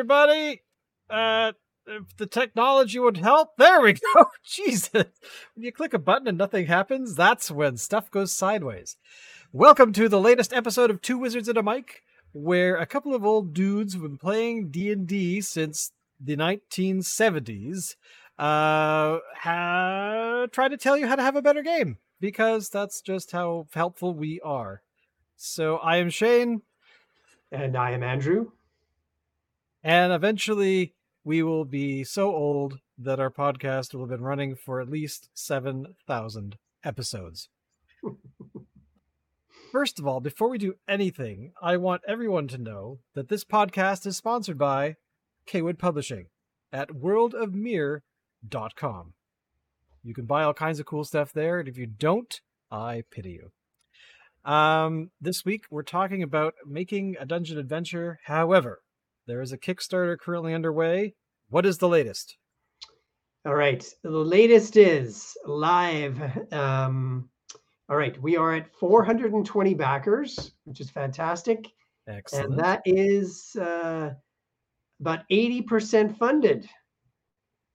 Everybody. Uh, if the technology would help, there we go. Jesus, when you click a button and nothing happens, that's when stuff goes sideways. Welcome to the latest episode of Two Wizards and a Mic, where a couple of old dudes who've been playing D and D since the 1970s uh, try to tell you how to have a better game because that's just how helpful we are. So I am Shane. And I am Andrew. And eventually we will be so old that our podcast will have been running for at least 7,000 episodes. First of all, before we do anything, I want everyone to know that this podcast is sponsored by Cawood Publishing at worldofmere.com. You can buy all kinds of cool stuff there, and if you don't, I pity you. Um, this week we're talking about making a dungeon adventure. However, there is a Kickstarter currently underway. What is the latest? All right, the latest is live. Um, all right, we are at 420 backers, which is fantastic. Excellent. And that is uh, about 80% funded.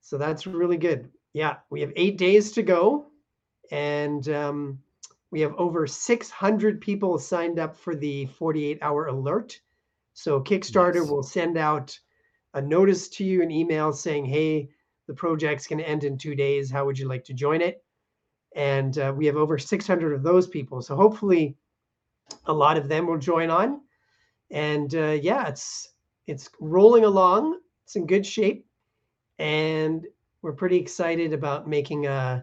So that's really good. Yeah, we have eight days to go. And um, we have over 600 people signed up for the 48 hour alert. So Kickstarter Nice. will send out a notice to you, an email saying, hey, the project's going to end in two days. How would you like to join it? And uh, we have over 600 of those people. So hopefully a lot of them will join on. And uh, yeah, it's it's rolling along. It's in good shape. And we're pretty excited about making a,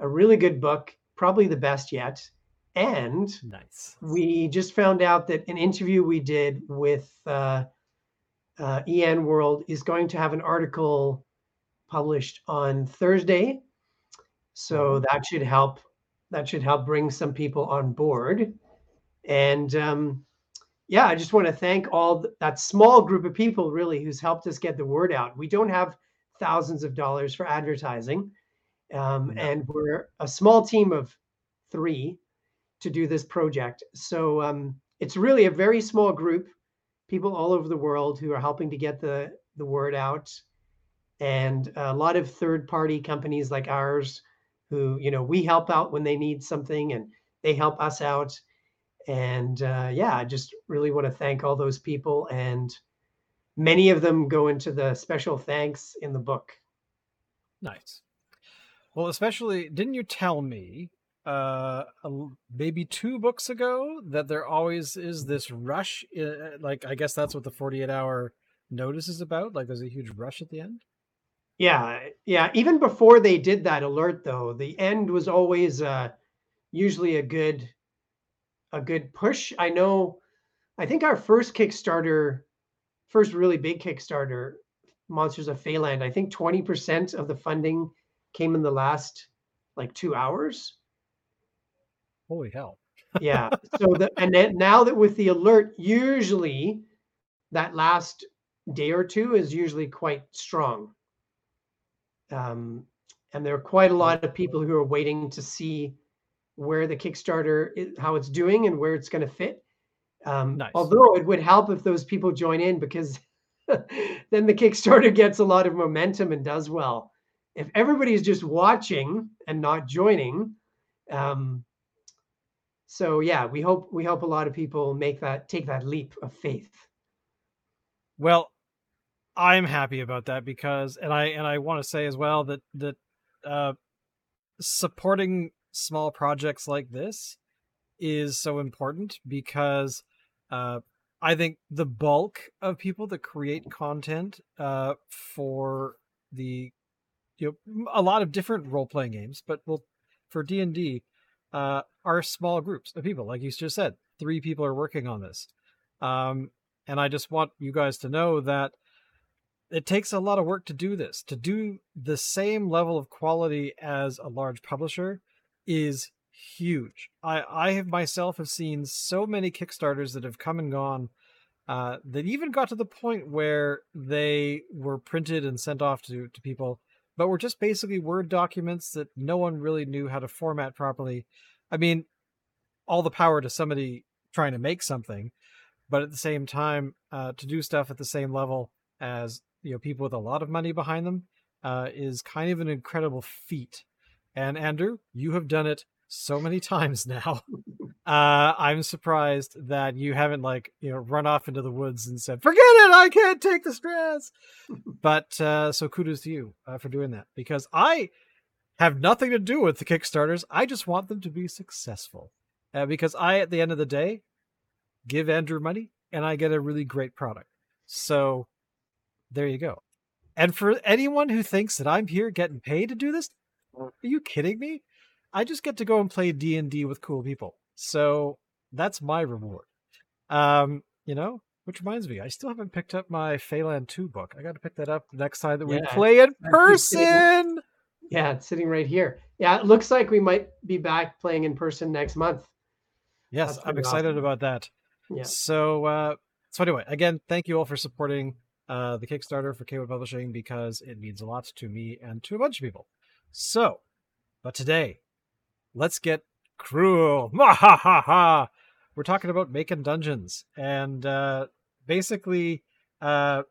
a really good book, probably the best yet. And Nice. we just found out that an interview we did with uh, uh, EN World is going to have an article published on Thursday. So that should help. That should help bring some people on board. And um, yeah, I just want to thank all th- that small group of people really who's helped us get the word out. We don't have thousands of dollars for advertising, um, No. and we're a small team of three to do this project. So um, it's really a very small group, people all over the world who are helping to get the the word out, and a lot of third party companies like ours, who you know we help out when they need something, and they help us out. And uh, yeah, I just really want to thank all those people, and many of them go into the special thanks in the book. Nice. Well, especially, didn't you tell me uh maybe two books ago that there always is this rush uh, like i guess that's what the 48 hour notice is about like there's a huge rush at the end Yeah, yeah. Even before they did that alert, though, the end was always uh, usually a good, a good push. I know. I think our first Kickstarter, first really big Kickstarter, Monsters of Feyland. I think twenty percent of the funding came in the last like two hours. Holy hell Yeah. So the and then now that with the alert, usually that last day or two is usually quite strong. Um, and there are quite a lot of people who are waiting to see where the Kickstarter is, how it's doing and where it's going to fit. Um, Nice. Although it would help if those people join in because then the Kickstarter gets a lot of momentum and does well. If everybody's just watching and not joining, um, so yeah, we hope we hope a lot of people make that take that leap of faith. well i'm happy about that because and i and i want to say as well that that uh supporting small projects like this is so important because uh i think the bulk of people that create content uh for the you know a lot of different role-playing games but well for d&d uh are small groups of people. Like you just said three people are working on this. Um and i just want you guys to know that it takes a lot of work to do this. To do the same level of quality as a large publisher is huge. I i have myself have seen so many kickstarters that have come and gone uh, that even got to the point where they were printed and sent off to, to people but were just basically word documents that no one really knew how to format properly i mean all the power to somebody trying to make something but at the same time, uh, to do stuff at the same level as you know people with a lot of money behind them uh, is kind of an incredible feat. And Andrew, you have done it so many times now. Uh, I'm surprised that you haven't like you know run off into the woods and said, "Forget it, I can't take the stress." but uh, so kudos to you uh, for doing that because I have nothing to do with the Kickstarters. I just want them to be successful uh, because I, at the end of the day, give Andrew money and I get a really great product. So there you go. And for anyone who thinks that I'm here getting paid to do this, are you kidding me? I just get to go and play D and D with cool people. So that's my reward. Um, you know, which reminds me, I still haven't picked up my Feyland 2 book. I got to pick that up next time that we Yeah, play in person. Yeah, it's sitting right here. Yeah, it looks like we might be back playing in person next month. Yes, I'm excited awesome. about that. Yeah. So, uh, so anyway, again, thank you all for supporting uh, the Kickstarter for Cawood Publishing because it means a lot to me and to a bunch of people. So, but today, let's get cruel. Ha ha ha ha! We're talking about making dungeons, and uh, basically, uh,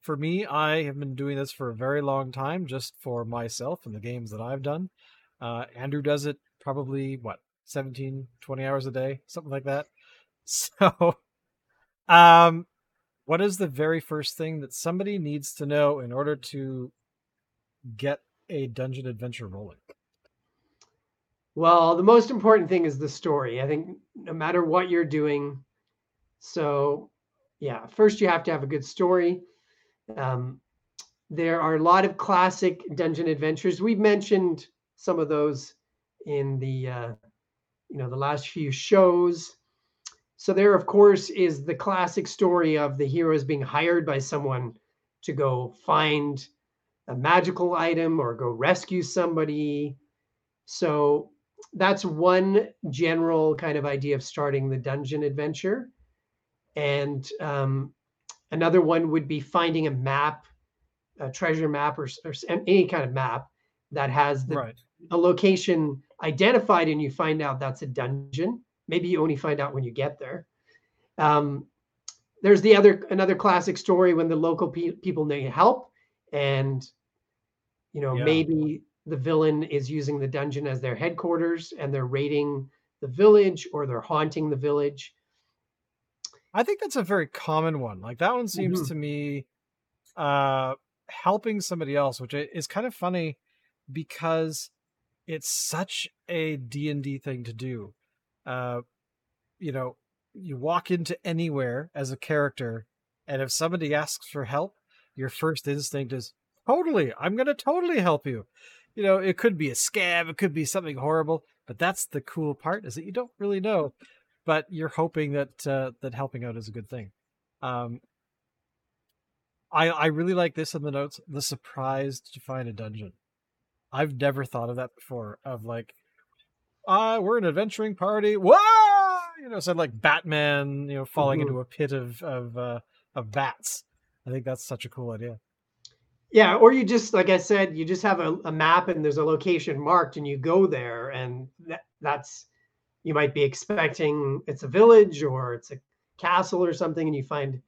for me, I have been doing this for a very long time, just for myself and the games that I've done. Uh, Andrew does it probably what 17, 20 hours a day, something like that. So, um, what is the very first thing that somebody needs to know in order to get a dungeon adventure rolling? Well, the most important thing is the story. I think no matter what you're doing. So, yeah, first you have to have a good story. Um, there are a lot of classic dungeon adventures. We've mentioned some of those in the uh, you know the last few shows. So there, of course, is the classic story of the heroes being hired by someone to go find a magical item or go rescue somebody. So that's one general kind of idea of starting the dungeon adventure. And um, another one would be finding a map, a treasure map, or, or any kind of map that has the, right. a location identified, and you find out that's a dungeon. Maybe you only find out when you get there. Um, there's the other another classic story when the local pe- people need help, and you know Yeah. maybe the villain is using the dungeon as their headquarters, and they're raiding the village or they're haunting the village. I think that's a very common one. Like that one seems Mhm. to me uh helping somebody else, which is kind of funny because it's such a D&D thing to do. Uh you know, you walk into anywhere as a character and if somebody asks for help, your first instinct is totally, I'm going to totally help you. You know, it could be a scab, it could be something horrible, but that's the cool part is that you don't really know but you're hoping that uh, that helping out is a good thing. Um, I I really like this in the notes. The surprise to find a dungeon. I've never thought of that before. Of like, ah, we're an adventuring party. Whoa! You know, said like Batman. You know, falling Mhm. into a pit of of uh, of bats. I think that's such a cool idea. Yeah, or you just like I said, you just have a, a map and there's a location marked, and you go there, and that, that's you might be expecting it's a village or it's a castle or something, and you find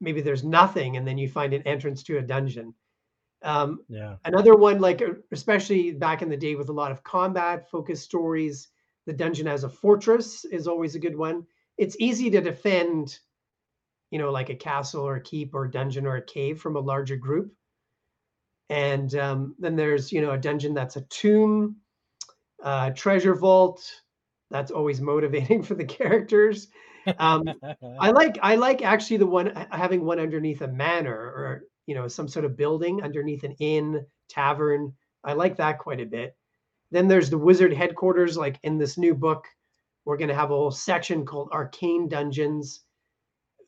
maybe there's nothing, and then you find an entrance to a dungeon. Um, Yeah. another one, like especially back in the day with a lot of combat focused stories, the dungeon as a fortress is always a good one. It's easy to defend, you know, like a castle or a keep or a dungeon or a cave from a larger group. And um, then there's, you know, a dungeon that's a tomb, uh, treasure vault. That's always motivating for the characters. Um, I like I like actually the one having one underneath a manor or you know some sort of building underneath an inn tavern. I like that quite a bit. Then there's the wizard headquarters. Like in this new book, we're going to have a whole section called Arcane Dungeons,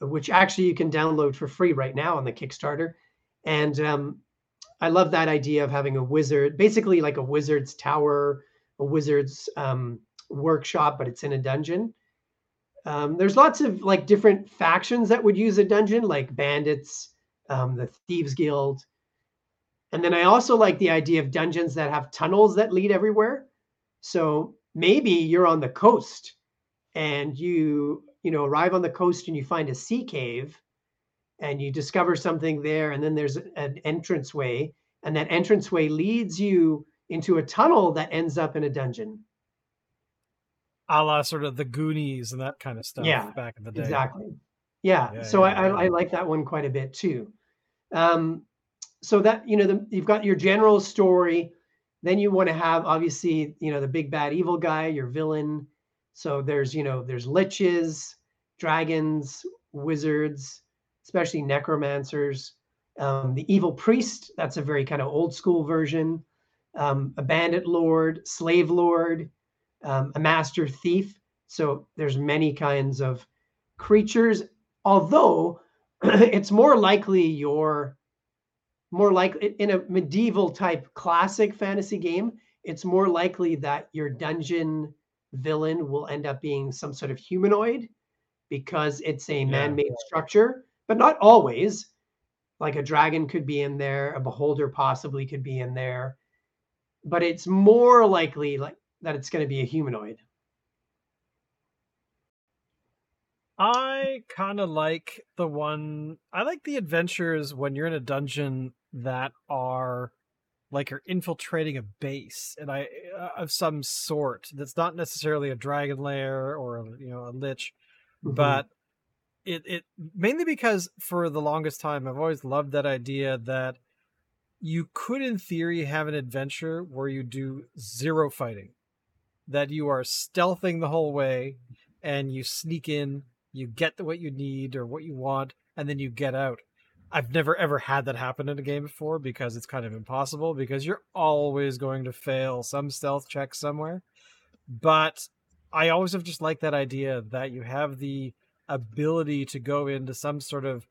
which actually you can download for free right now on the Kickstarter. And um, I love that idea of having a wizard, basically like a wizard's tower, a wizard's um, workshop, but it's in a dungeon. Um, there's lots of like different factions that would use a dungeon, like bandits, um, the thieves guild, and then I also like the idea of dungeons that have tunnels that lead everywhere. So maybe you're on the coast and you you know arrive on the coast and you find a sea cave and you discover something there and then there's an entranceway and that entranceway leads you into a tunnel that ends up in a dungeon. A la sort of the goonies and that kind of stuff yeah back in the day. exactly. Yeah, Yeah, so yeah, I, yeah. I i like that one quite a bit too. Um so that you know the, you've got your general story then you want to have obviously you know the big bad evil guy your villain. So there's you know there's liches dragons wizards especially necromancers. Um, the evil priest that's a very kind of old school version. Um, a bandit lord slave lord um, a master thief. So there's many kinds of creatures although it's more likely your more like in a medieval type classic fantasy game it's more likely that your dungeon villain will end up being some sort of humanoid because it's a Yeah. man-made structure but not always like a dragon could be in there a beholder possibly could be in there but it's more likely like that it's going to be a humanoid I kind of like the one. I like the adventures when you're in a dungeon that are like you're infiltrating a base and I uh, of some sort. That's not necessarily a dragon lair or a, you know a lich, Mhm. but it it mainly because for the longest time I've always loved that idea that you could in theory have an adventure where you do zero fighting that you are stealthing the whole way and you sneak in you get what you need or what you want and then you get out. I've never ever had that happen in a game before because it's kind of impossible because you're always going to fail some stealth check somewhere. But i always have just liked that idea that you have the ability to go into some sort of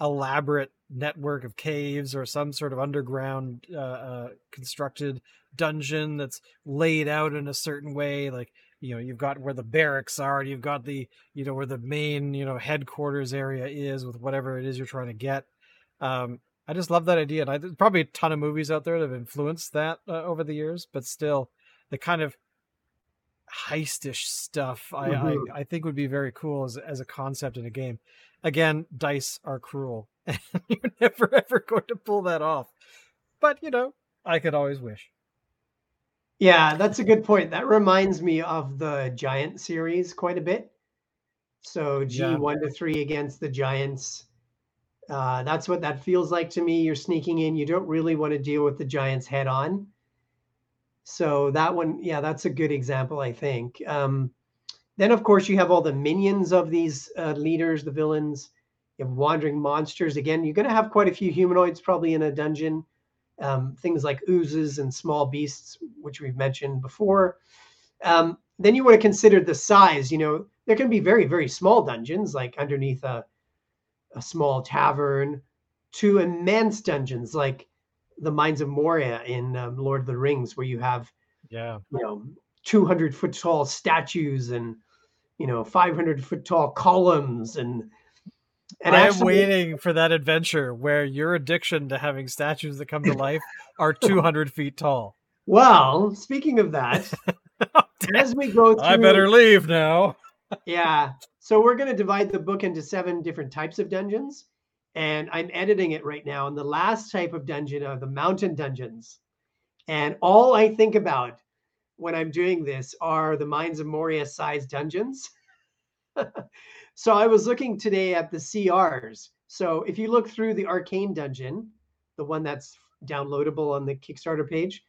elaborate network of caves or some sort of underground uh, uh, constructed dungeon that's laid out in a certain way like you know you've got where the barracks are and you've got the you know where the main you know headquarters area is with whatever it is you're trying to get. Um i just love that idea and I, there's probably a ton of movies out there that have influenced that uh, over the years but still the kind of heistish stuff I, Mhm. I i think would be very cool as, as a concept in a game again dice are cruel and you're never ever going to pull that off but you know i could always wish Yeah, that's a good point. That reminds me of the Giant series quite a bit. So G Yeah. one to three against the Giants. Uh, that's what that feels like to me. You're sneaking in. You don't really want to deal with the Giants head on. So that one, yeah, that's a good example, I think. Um, then, of course, you have all the minions of these uh, leaders, the villains. You have wandering monsters. Again, you're going to have quite a few humanoids probably in a dungeon um, things like oozes and small beasts, which we've mentioned before. Um, then you want to consider the size. You know, there can be very, very small dungeons, like underneath a, a small tavern, to immense dungeons, like the Mines of Moria in um, Lord of the Rings, where you have, yeah you know, 200 foot tall statues and, you know, 500 foot tall columns and, and I am actually- waiting for that adventure where your addiction to having statues that come to life are 200 feet tall. Well, speaking of that, as we go through, I better leave now. yeah. So we're going to divide the book into seven different types of dungeons, and I'm editing it right now. And the last type of dungeon are the mountain dungeons, and all I think about when I'm doing this are the Mines of Moria size dungeons. so I was looking today at the CRs. So if you look through the arcane dungeon, the one that's downloadable on the Kickstarter page,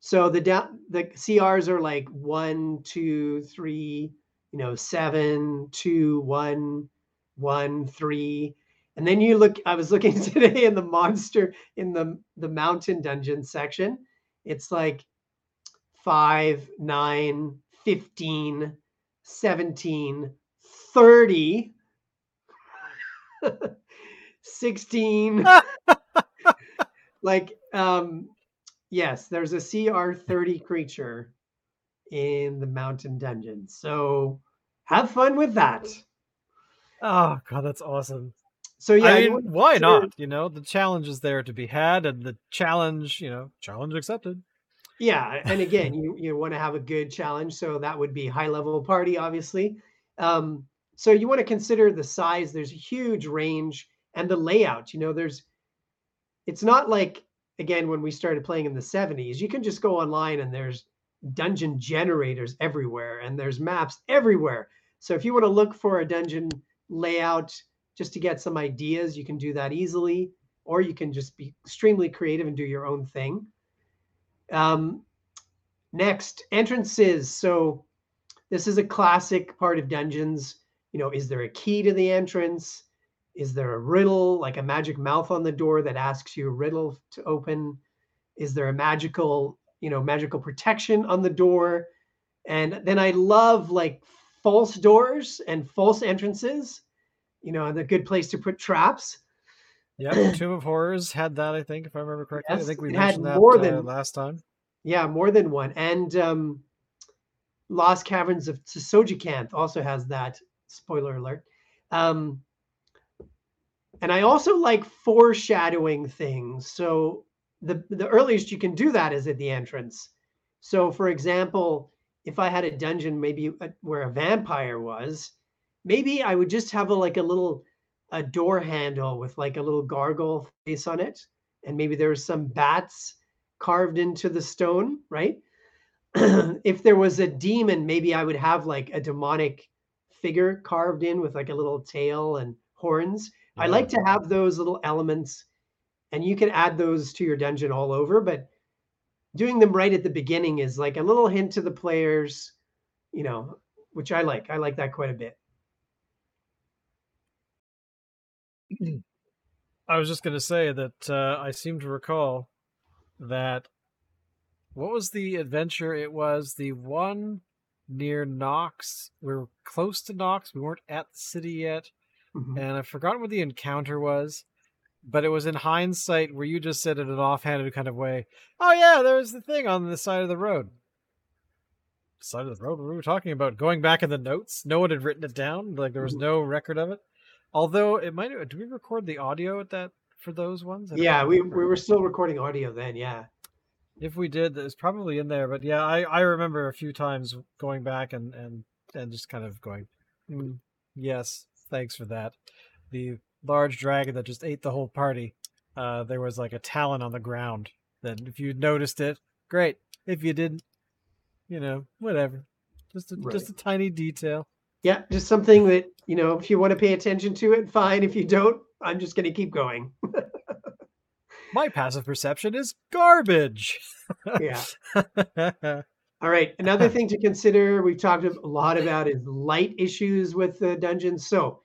so the down the CRs are like one, two, three, you know, seven, two, one, one, three. And then you look, I was looking today in the monster in the the mountain dungeon section. It's like five, nine, 15, 17, 30, 16. like um yes, there's a CR30 creature in the mountain dungeon. So have fun with that. Oh god, that's awesome. So yeah, I mean, why consider- not? You know, the challenge is there to be had, and the challenge, you know, challenge accepted. Yeah, and again, you you want to have a good challenge, so that would be high level party, obviously. Um, so you want to consider the size. There's a huge range and the layout. You know, there's it's not like again when we started playing in the 70s. You can just go online and there's dungeon generators everywhere and there's maps everywhere. So if you want to look for a dungeon layout just to get some ideas, you can do that easily, or you can just be extremely creative and do your own thing. Um, next, entrances. So this is a classic part of dungeons. You know, is there a key to the entrance? Is there a riddle, like a magic mouth on the door that asks you a riddle to open? Is there a magical, you know, magical protection on the door? And then I love like false doors and false entrances, you know, and a good place to put traps. Yeah, Tomb of Horrors had that, I think, if I remember correctly. Yes, I think we it had mentioned that more uh, than- last time. Yeah, more than one. And um, Lost Caverns of Tsojcanth also has that. Spoiler alert. Um, and I also like foreshadowing things. So the the earliest you can do that is at the entrance. So for example, if I had a dungeon maybe uh, where a vampire was, maybe I would just have a like a little a door handle with like a little gargoyle face on it, and maybe there's some bats carved into the stone, right? if there was a demon, maybe I would have like a demonic figure carved in with like a little tail and horns. I like to have those little elements, and you can add those to your dungeon all over, but doing them right at the beginning is like a little hint to the players, you know, which I like. I like that quite a bit. I was just going to say that uh, I seem to recall that what was the adventure? It was the one near Knox. We were close to Knox. We weren't at the city yet, Mhm. and I've forgotten what the encounter was. But it was in hindsight where you just said in an offhanded kind of way, "Oh yeah, there's the thing on the side of the road." Side of the road. What were we talking about? Going back in the notes, no one had written it down. Like there was Mhm. no record of it. Although it might. have- Did we record the audio at that for those ones? Yeah, we, we were still recording audio then. Yeah. If we did, it's probably in there. But yeah, I, I remember a few times going back and and and just kind of going, "Mm, yes, thanks for that. The large dragon that just ate the whole party. Uh, there was like a talon on the ground. Then if you noticed it, great. If you didn't, you know, whatever. Just a, just a tiny detail. Yeah, just something that, you know, if you want to pay attention to it, fine. If you don't, I'm just going to keep going. My passive perception is garbage. Yeah. All right. Another thing to consider, we've talked a lot about is light issues with the dungeons. So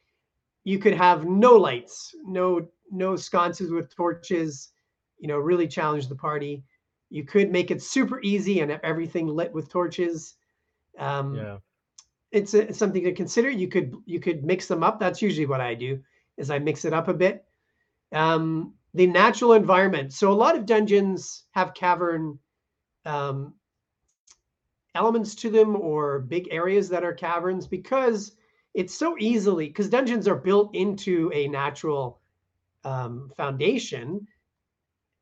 you could have no lights, no no sconces with torches, you know, really challenge the party. You could make it super easy and have everything lit with torches. Um, yeah. It's, a, it's something to consider. You could you could mix them up. That's usually what I do, is I mix it up a bit. Um, the natural environment. So a lot of dungeons have cavern um, elements to them or big areas that are caverns because it's so easily because dungeons are built into a natural um, foundation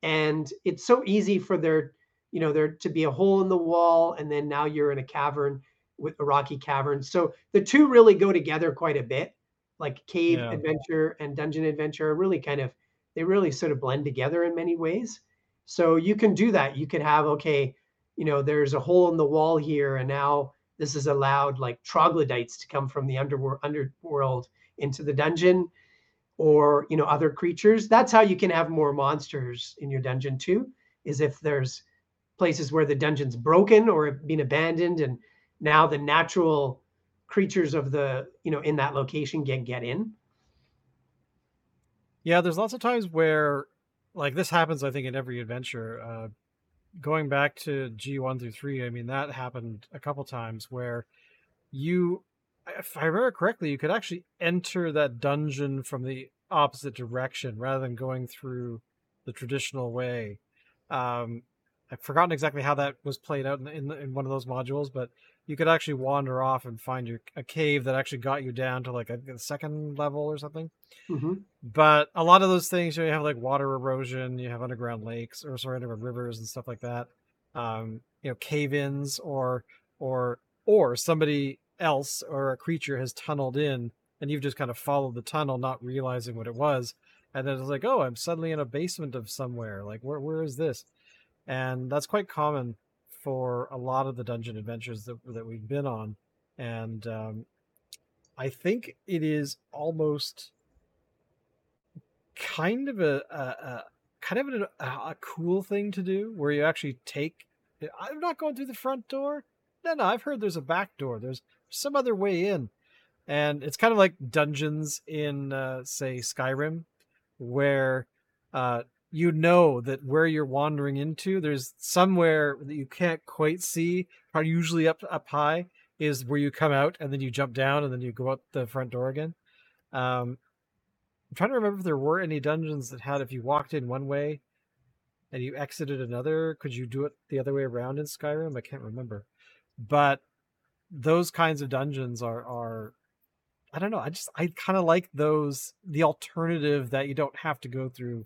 and it's so easy for there you know there to be a hole in the wall and then now you're in a cavern with a rocky Caverns. so the two really go together quite a bit like cave Yeah. adventure and dungeon adventure are really kind of they really sort of blend together in many ways so you can do that you could have okay you know there's a hole in the wall here and now this has allowed like troglodytes to come from the underworld underworld into the dungeon or you know other creatures that's how you can have more monsters in your dungeon too is if there's places where the dungeon's broken or been abandoned and now the natural creatures of the you know in that location get get in Yeah, there's lots of times where, like, this happens. I think in every adventure. Uh, going back to G one through three, I mean that happened a couple times where you, if I remember correctly, you could actually enter that dungeon from the opposite direction rather than going through the traditional way. Um, I've forgotten exactly how that was played out in, in in one of those modules, but you could actually wander off and find your a cave that actually got you down to like a, a second level or something Mhm. but a lot of those things you, know, you have like water erosion you have underground lakes or sorry underground rivers and stuff like that um you know cave-ins or or or somebody else or a creature has tunneled in and you've just kind of followed the tunnel, not realizing what it was, and then it's like, oh, I'm suddenly in a basement of somewhere. Like, where where is this? And that's quite common for a lot of the dungeon adventures that that we've been on, and um, I think it is almost kind of a, a, a kind of a, a, cool thing to do, where you actually take. I'm not going through the front door. No, no, I've heard there's a back door. There's some other way in, and it's kind of like dungeons in, uh, say, Skyrim, where uh, you know that where you're wandering into, there's somewhere that you can't quite see, probably usually up up high, is where you come out and then you jump down and then you go out the front door again. Um, I'm trying to remember if there were any dungeons that had if you walked in one way and you exited another, could you do it the other way around in Skyrim? I can't remember. But those kinds of dungeons are are I don't know. I just I kind of like those the alternative that you don't have to go through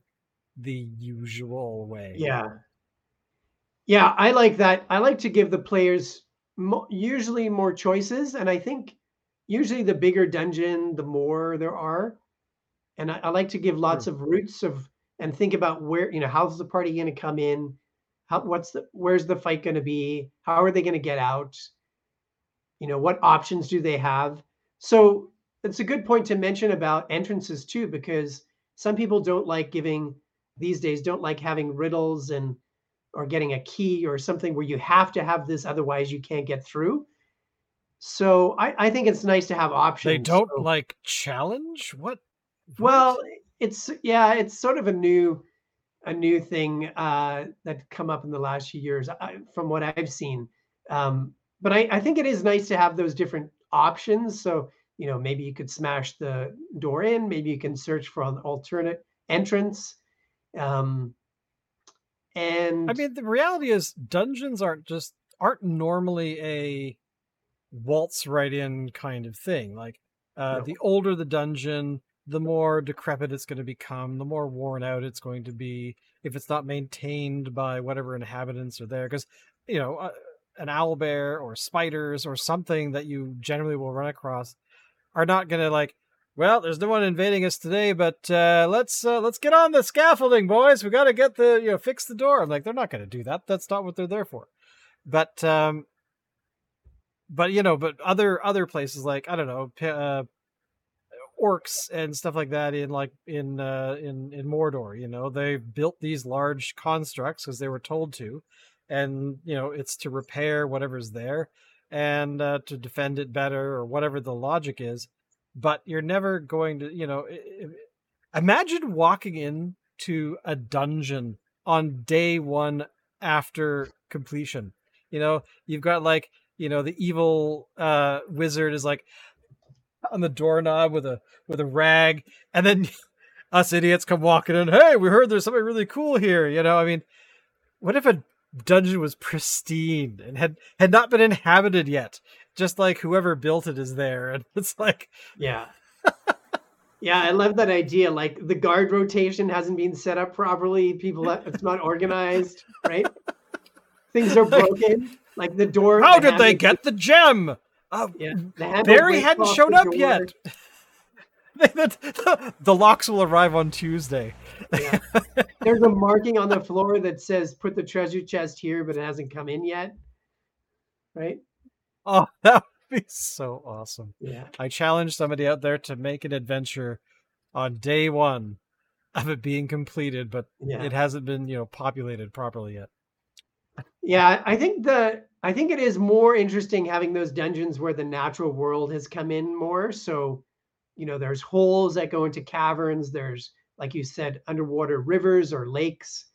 the usual way. Yeah. Yeah, I like that. I like to give the players mo- usually more choices, and I think usually the bigger dungeon, the more there are. And I, I like to give lots hmm. of routes of and think about where you know how's the party going to come in, how what's the where's the fight going to be, how are they going to get out, you know what options do they have. So it's a good point to mention about entrances too, because some people don't like giving these days don't like having riddles and or getting a key or something where you have to have this otherwise you can't get through. So i, I think it's nice to have options they don't so, like challenge? What? what? Well it's yeah it's sort of a new a new thing uh that come up in the last few years I, from what i've seen. Um but I, I think it is nice to have those different options. So you know maybe you could smash the door in maybe you can search for an alternate entrance um, and I mean, the reality is dungeons aren't just aren't normally a waltz right in kind of thing. Like uh, no. the older the dungeon, the more decrepit it's going to become, the more worn out it's going to be if it's not maintained by whatever inhabitants are there. Because you know, uh, an owl bear or spiders or something that you generally will run across are not going to like well, there's no one invading us today, but uh, let's uh, let's get on the scaffolding, boys. We got to get the you know fix the door. I'm like, they're not going to do that. That's not what they're there for. But um, but you know, but other other places like I don't know, uh, orcs and stuff like that in like in uh, in in Mordor. You know, they built these large constructs because they were told to, and you know, it's to repair whatever's there and uh, to defend it better or whatever the logic is but you're never going to, you know, imagine walking into a dungeon on day one after completion. You know, you've got like, you know, the evil uh, wizard is like on the doorknob with a with a rag, and then us idiots come walking in. Hey, we heard there's something really cool here. You know, I mean, what if a dungeon was pristine and had had not been inhabited yet just like whoever built it is there and it's like yeah yeah i love that idea like the guard rotation hasn't been set up properly people it's not organized right things are broken like, the door how the did they get the gem uh, yeah, the barry hadn't shown up door. yet the locks will arrive on Tuesday. yeah. There's a marking on the floor that says "Put the treasure chest here," but it hasn't come in yet. Right? Oh, that would be so awesome. Yeah. I challenge somebody out there to make an adventure on day one of it being completed, but yeah. it hasn't been, you know, populated properly yet. Yeah, I think the I think it is more interesting having those dungeons where the natural world has come in more. So, you know, there's holes that go into caverns. There's, like you said, underwater rivers or lakes.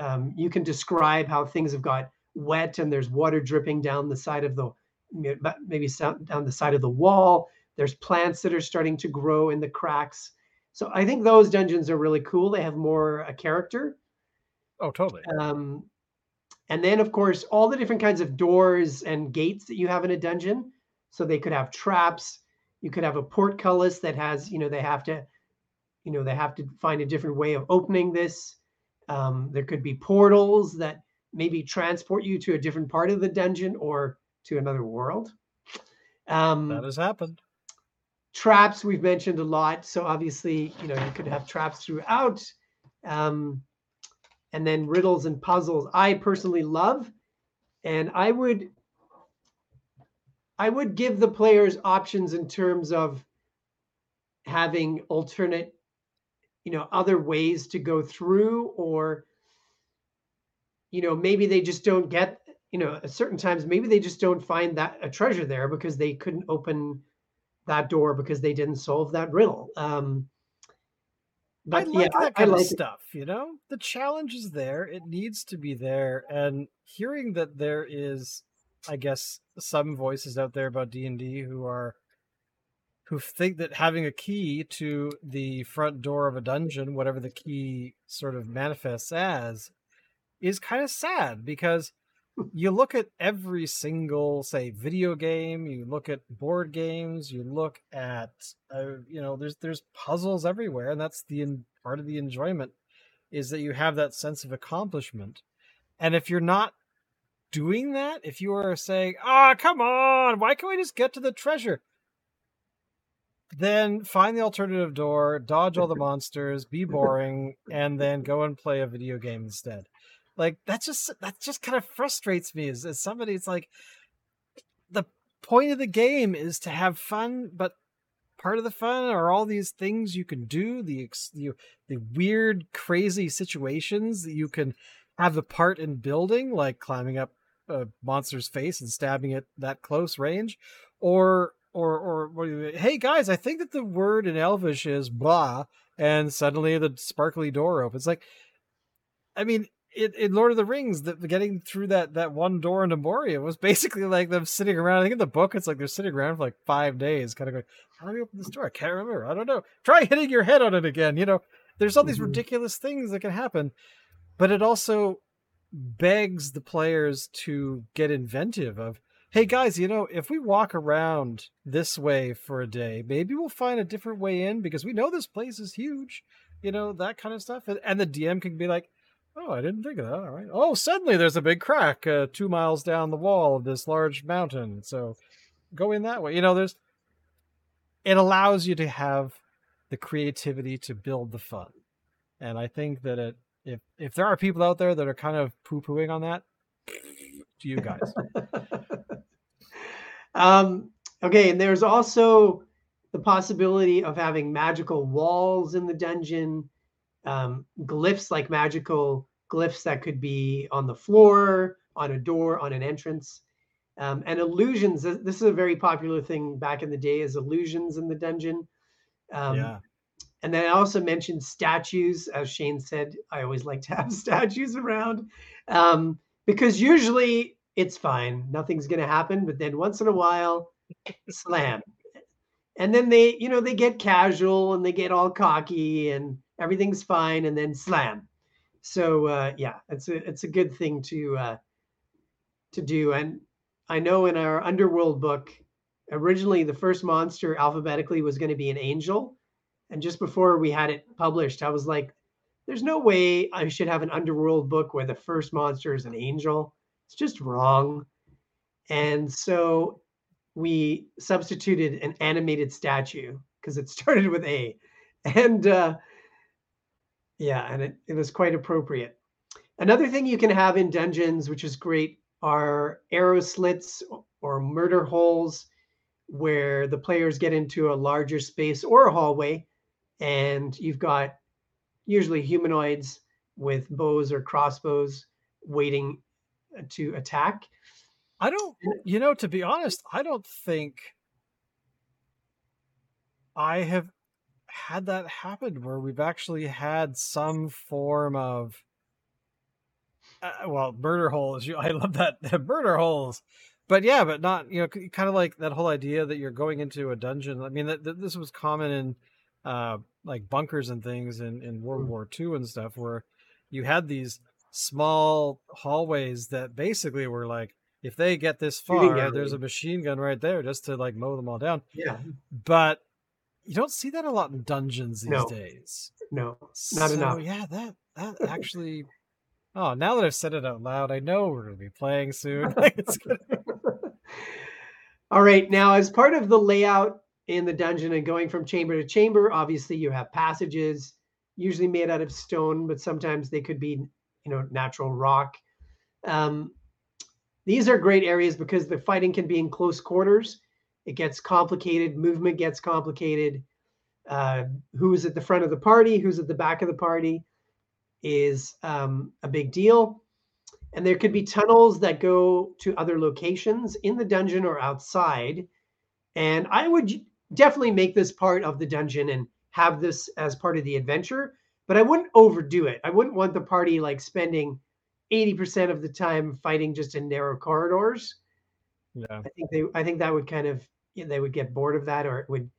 Um, you can describe how things have got wet and there's water dripping down the side of the maybe down the side of the wall. There's plants that are starting to grow in the cracks. So I think those dungeons are really cool. They have more a character. Oh, totally. Um, and then, of course, all the different kinds of doors and gates that you have in a dungeon. So they could have traps. You could have a portcullis that has, you know, they have to, you know, they have to find a different way of opening this. Um, there could be portals that maybe transport you to a different part of the dungeon or to another world. Um, that has happened. traps we've mentioned a lot. So obviously, you know, you could have traps throughout. Um, and then riddles and puzzles I personally love. And I would I would give the players options in terms of having alternate, you know, other ways to go through, or, you know, maybe they just don't get, you know, at certain times, maybe they just don't find that a treasure there because they couldn't open that door because they didn't solve that riddle. Um, but I like yeah, that kind I, I like of stuff. It. You know, the challenge is there; it needs to be there. And hearing that there is, I guess, some voices out there about D and D who are who think that having a key to the front door of a dungeon, whatever the key sort of manifests as, is kind of sad because you look at every single say video game you look at board games you look at uh, you know there's there's puzzles everywhere and that's the part of the enjoyment is that you have that sense of accomplishment. And if you're not doing that if you are saying ah oh, come on why can't we just get to the treasure? then find the alternative door dodge all the monsters be boring and then go and play a video game instead like that just that just kind of frustrates me as, as somebody. It's like the point of the game is to have fun, but part of the fun are all these things you can do the the, the weird crazy situations that you can have a part in building like climbing up a monster's face and stabbing it that close range or or or hey guys i think that the word in elvish is blah and suddenly the sparkly door opens like i mean in, in Lord of the Rings, the, getting through that that one door into Moria was basically like them sitting around. I think in the book, it's like they're sitting around for like five days, kind of going, "How do we open this door? I can't remember. I don't know. Try hitting your head on it again." You know, there's all these mm-hmm. ridiculous things that can happen, but it also begs the players to get inventive. Of, hey guys, you know, if we walk around this way for a day, maybe we'll find a different way in because we know this place is huge. You know that kind of stuff, and, and the DM can be like Oh, I didn't think of that. All right. Oh, suddenly there's a big crack uh, two miles down the wall of this large mountain. So go in that way. You know, there's. It allows you to have the creativity to build the fun, and I think that it if if there are people out there that are kind of poo pooing on that, to you guys. um. Okay, and there's also the possibility of having magical walls in the dungeon um, glyphs like magical glyphs that could be on the floor, on a door, on an entrance. Um, and illusions. This is a very popular thing back in the day, is illusions in the dungeon. Um, yeah. And then I also mentioned statues, as Shane said. I always like to have statues around um, because usually it's fine, nothing's going to happen. But then once in a while, slam. And then they, you know, they get casual and they get all cocky and everything's fine, and then slam. So uh, yeah, it's a it's a good thing to uh, to do. And I know in our Underworld book, originally the first monster alphabetically was going to be an angel, and just before we had it published, I was like, "There's no way I should have an Underworld book where the first monster is an angel. It's just wrong." And so we substituted an animated statue because it started with A, and uh, yeah, and it, it was quite appropriate. Another thing you can have in dungeons, which is great, are arrow slits or murder holes where the players get into a larger space or a hallway, and you've got usually humanoids with bows or crossbows waiting uh, to attack. I don't, you know, to be honest, I don't think I have had that happen where we've actually had some form of uh, well murder holes i love that murder holes. But yeah but not you know kind of like that whole idea that you're going into a dungeon i mean that, that this was common in uh like bunkers and things in in world mm. war ii and stuff where you had these small hallways that basically were like if they get this far there's a machine gun right there just to like mow them all down. Yeah. But you don't see that a lot in dungeons these no. days. No, not so, enough. Yeah, that that actually. oh, now that I've said it out loud, I know we're going to be playing soon. All right, now as part of the layout in the dungeon and going from chamber to chamber. Obviously, you have passages, usually made out of stone, but sometimes they could be, you know, natural rock. Um, these are great areas because the fighting can be in close quarters. It gets complicated. Movement gets complicated. Uh, who's at the front of the party? Who's at the back of the party? Is um, a big deal. And there could be tunnels that go to other locations in the dungeon or outside. And I would definitely make this part of the dungeon and have this as part of the adventure, but I wouldn't overdo it. I wouldn't want the party like spending 80% of the time fighting just in narrow corridors. Yeah. I think they I think that would kind of they would get bored of that or it would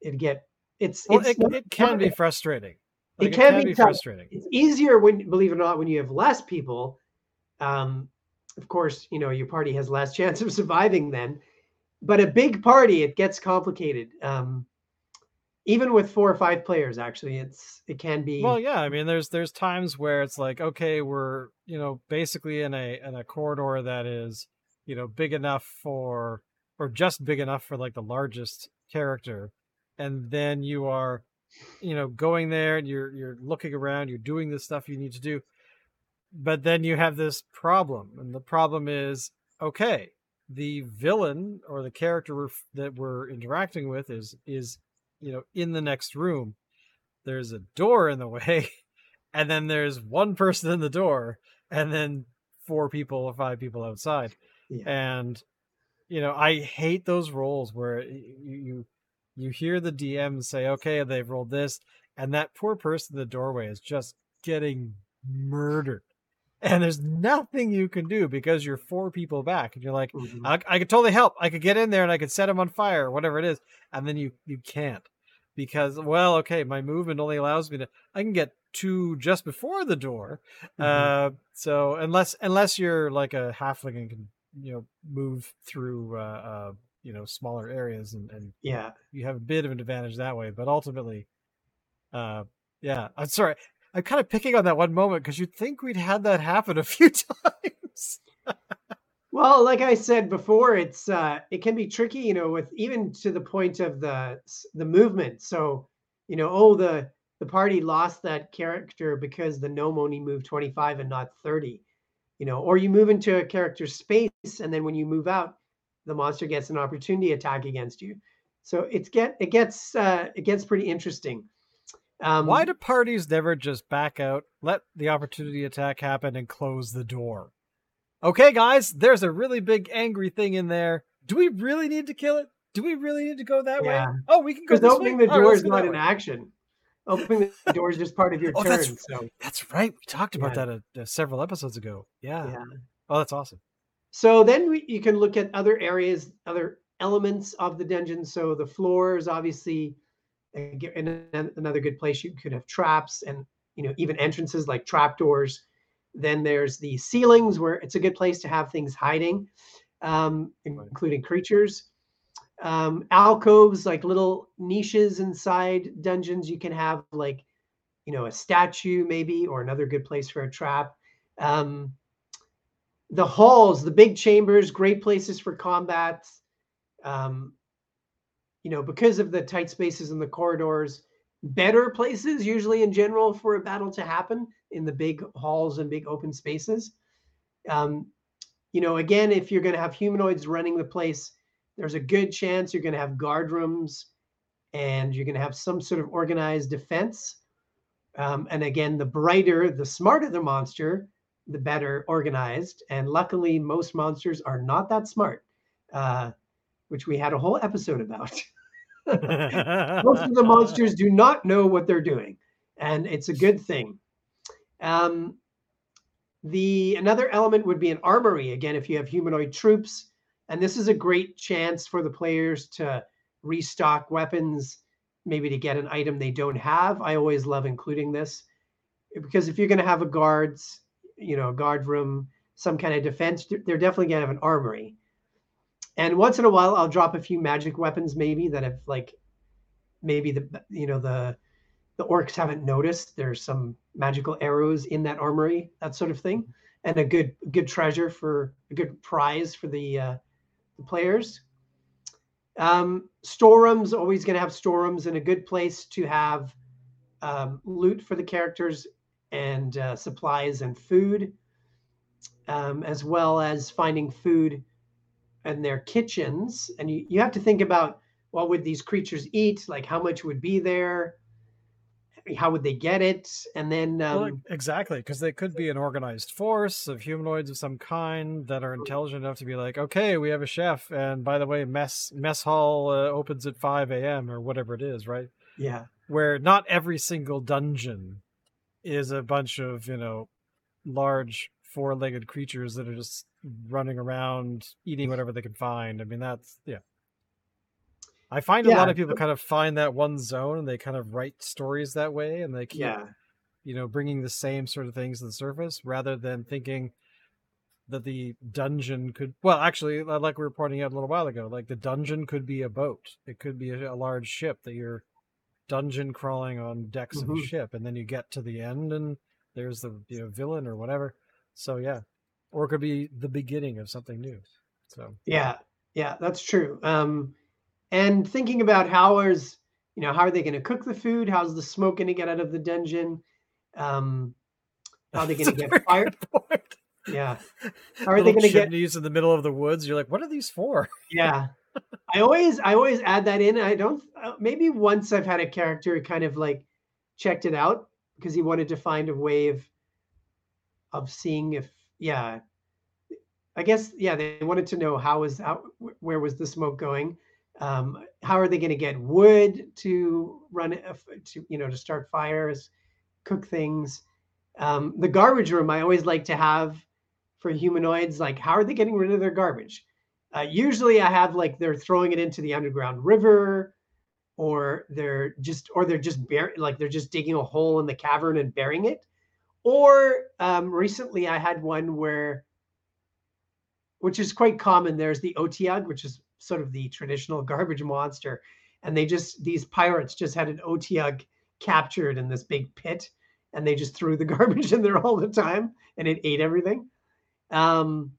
it get it's Well, it's it, it can be frustrating. It Like, can be tough. frustrating. it's easier when believe it or not when you have less people um of course you know your party has less chance of surviving then but a big party it gets complicated um even with four or five players actually it's it can be Well, yeah, I mean, there's there's times where it's like, okay, we're you know basically in a in a corridor that is you know big enough for or just big enough for like the largest character, and then you are you know going there and you're you're looking around, you're doing the stuff you need to do, but then you have this problem, and the problem is okay, the villain or the character we're, that we're interacting with is is you know in the next room there's a door in the way and then there's one person in the door and then four people or five people outside Yeah. and you know i hate those roles where you you you hear the dm say okay they've rolled this and that poor person in the doorway is just getting murdered and there's nothing you can do because you're four people back and you're like Mhm. I, I could totally help. I could get in there and I could set him on fire or whatever it is, and then you you can't because well, okay, my movement only allows me to. I can get two just before the door. Mhm. Uh, so unless unless you're like a halfling and can you know move through uh, uh you know smaller areas and and yeah you have a bit of an advantage that way, but ultimately, uh, yeah. I'm sorry. I'm kind of picking on that one moment because you'd think we'd had that happen a few times. Well, like I said before, it's uh, it can be tricky, you know, with even to the point of the the movement. So, you know, oh, the the party lost that character because the gnome only moved 25 and not 30, you know, or you move into a character's space and then when you move out, the monster gets an opportunity attack against you. So it's get it gets uh, it gets pretty interesting. Um, Why do parties never just back out, let the opportunity attack happen, and close the door? Okay, guys, there's a really big angry thing in there. Do we really need to kill it? Do we really need to go that Yeah. way? Oh, we can go because this opening way. the door let's is not an way. action. Opening the door is just part of your Oh, turn. that's So That's right. We talked about Yeah. that uh, uh, several episodes ago. Yeah. yeah. Oh, that's awesome. So then we, you can look at other areas, other elements of the dungeon. So the floor is obviously a g- an- an- another good place. You could have traps and you know even entrances like trapdoors. Then there's the ceilings where it's a good place to have things hiding, um, including creatures. Um, alcoves like little niches inside dungeons. You can have like you know a statue maybe or another good place for a trap. Um, the halls, the big chambers, great places for combat. Um, you know, because of the tight spaces in the corridors, better places usually in general for a battle to happen in the big halls and big open spaces. Um, you know, again, if you're going to have humanoids running the place, there's a good chance you're going to have guard rooms and you're going to have some sort of organized defense. Um, and again, the brighter, the smarter the monster, the better organized. And luckily, most monsters are not that smart, uh, which we had a whole episode about. most of the monsters do not know what they're doing, and it's a good thing. Um, the another element would be an armory. Again, if you have humanoid troops, and this is a great chance for the players to restock weapons, maybe to get an item they don't have. I always love including this because if you're going to have a guards, you know, a guard room, some kind of defense, they're definitely going to have an armory. And once in a while, I'll drop a few magic weapons, maybe that have like, maybe the you know the the orcs haven't noticed. There's some magical arrows in that armory, that sort of thing, and a good good treasure for a good prize for the uh, the players. Um, storerooms always going to have storerooms and a good place to have um, loot for the characters and uh, supplies and food, um, as well as finding food in their kitchens. And you, you have to think about what would these creatures eat, like how much would be there, how would they get it, and then um, well, exactly because they could be an organized force of humanoids of some kind that are intelligent enough to be like, okay, we have a chef, and by the way, mess mess hall uh, opens at five a.m. or whatever it is, right? Yeah, where not every single dungeon is a bunch of you know large four-legged creatures that are just running around eating whatever they can find. I mean, that's yeah. I find yeah. a lot of people kind of find that one zone and they kind of write stories that way and they keep, yeah. you know, bringing the same sort of things to the surface rather than thinking that the dungeon could, well, actually, like we were pointing out a little while ago, like the dungeon could be a boat. It could be a, a large ship that you're dungeon crawling on decks mm-hmm. of a mm-hmm. ship. And then you get to the end and there's the you know, villain or whatever. So, yeah. Or it could be the beginning of something new. So, yeah. Yeah, that's true. Um, and thinking about how is you know how are they going to cook the food? How's the smoke going to get out of the dungeon? Um how are they going to get fired yeah. How are they going to get used in the middle of the woods. You're like what are these for? Yeah. I always i always add that in. I don't uh, maybe once i've had a character kind of like checked it out because he wanted to find a way of of seeing if yeah. I guess yeah they wanted to know how was how where was the smoke going um, how are they going to get wood to run to you know to start fires, cook things? Um, the garbage room I always like to have for humanoids. Like, how are they getting rid of their garbage? Uh, usually, I have like they're throwing it into the underground river, or they're just or they're just bur- like they're just digging a hole in the cavern and burying it. Or um, recently, I had one where, which is quite common. There's the otyugh, which is sort of the traditional garbage monster. And they just, these pirates just had an otyugh captured in this big pit and they just threw the garbage in there all the time and it ate everything. Um,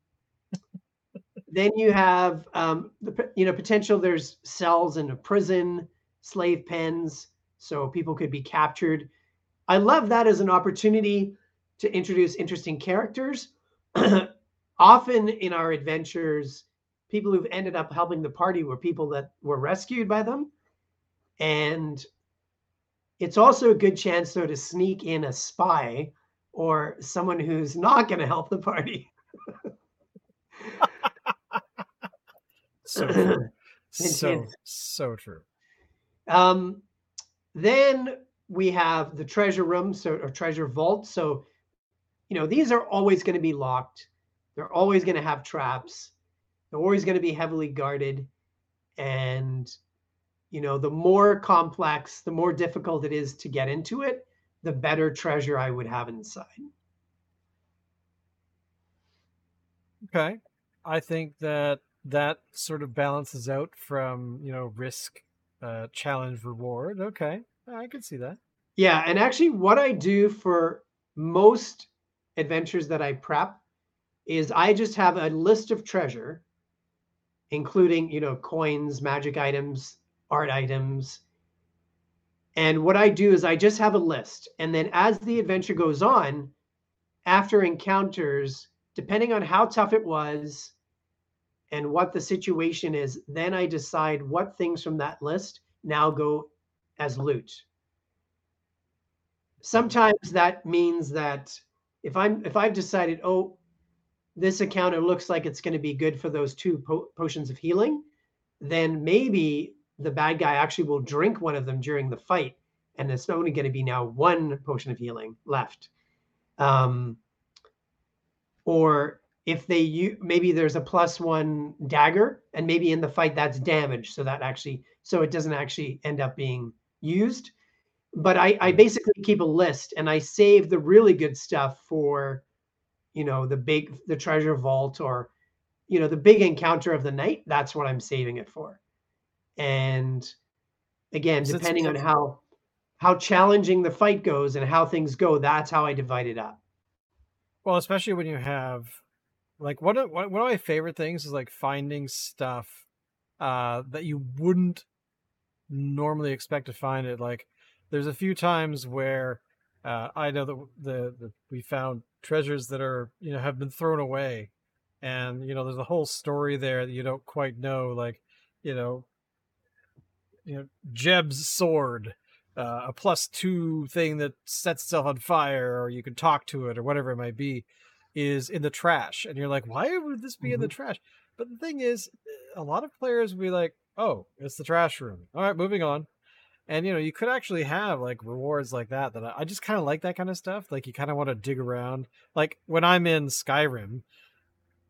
then you have um, the you know potential. There's cells in a prison, slave pens, so people could be captured. I love that as an opportunity to introduce interesting characters. Often in our adventures, people who've ended up helping the party were people that were rescued by them. And it's also a good chance, though, to sneak in a spy or someone who's not going to help the party. so true. so, so true. Um, then we have the treasure room, so or treasure vault. So, you know, these are always going to be locked. They're always going to have traps. They're always going to be heavily guarded. And, you know, the more complex, the more difficult it is to get into it, the better treasure I would have inside. Okay. I think that that sort of balances out from, you know, risk, uh, challenge, reward. Okay. I can see that. Yeah. And actually, what I do for most adventures that I prep is I just have a list of treasure including you know coins magic items art items. And what i do is i just have a list and then as the adventure goes on after encounters depending on how tough it was and what the situation is then i decide what things from that list now go as loot. Sometimes that means that if i'm if i've decided oh this encounter looks like it's going to be good for those two po- potions of healing, then maybe the bad guy actually will drink one of them during the fight, and it's only going to be now one potion of healing left. Um, or if they use, maybe there's a plus one dagger, and maybe in the fight that's damaged, so that actually so it doesn't actually end up being used. But I, I basically keep a list, and I save the really good stuff for you know the big the treasure vault or you know the big encounter of the night that's what i'm saving it for and again depending on how how challenging the fight goes and how things go that's how i divide it up well especially when you have like one of one of my favorite things is like finding stuff uh, that you wouldn't normally expect to find it. Like there's a few times where uh, I know that the, the we found treasures that are you know have been thrown away, and you know there's a whole story there that you don't quite know. Like you know, you know Jeb's sword. Uh, a plus two thing that sets itself on fire, or you can talk to it, or whatever it might be, is in the trash, and you're like, why would this be mm-hmm. in the mm-hmm. trash? But the thing is, a lot of players will be like, oh, it's the trash room. All right, moving on. And you know, you could actually have like rewards like that. That I, I just kind of like that kind of stuff. Like you kind of want to dig around. Like when I'm in Skyrim,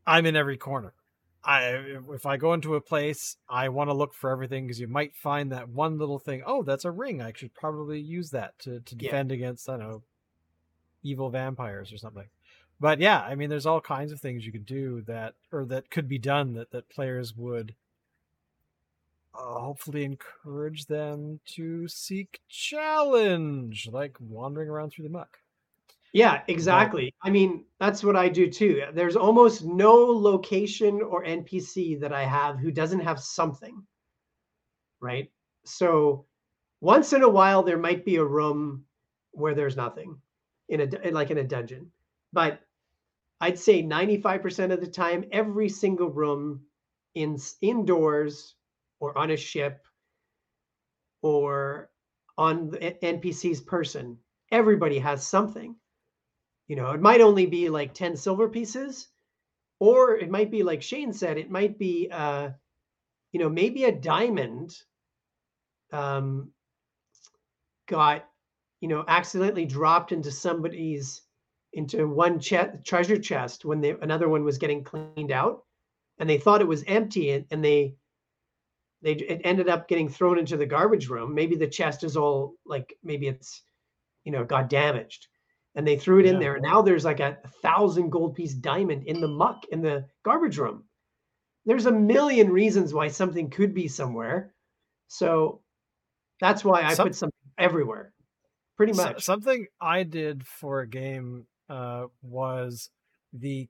I'm in every corner. I if I go into a place, I want to look for everything because you might find that one little thing. Oh, that's a ring. I should probably use that to to defend yeah. against I don't know evil vampires or something. But yeah, I mean, there's all kinds of things you could do that or that could be done that that players would uh, hopefully encourage them to seek challenge, like wandering around through the muck. Yeah, exactly. But, I mean, that's what I do too. There's almost no location or NPC that I have who doesn't have something, right? So once in a while, there might be a room where there's nothing in a like in a dungeon, but I'd say 95% of the time, every single room in indoors or on a ship or on the NPC's person. Everybody has something. You know, it might only be like 10 silver pieces, or it might be like Shane said, it might be uh, you know, maybe a diamond um got, you know, accidentally dropped into somebody's into one treasure chest when they, another one was getting cleaned out and they thought it was empty and, and they they it ended up getting thrown into the garbage room. Maybe the chest is all like maybe it's you know got damaged, and they threw it yeah. in there. And now there's like a, thousand gold piece diamond in the muck in the garbage room. There's a million reasons why something could be somewhere. So that's why I Some, put something everywhere. Pretty much. something I did for a game uh, was the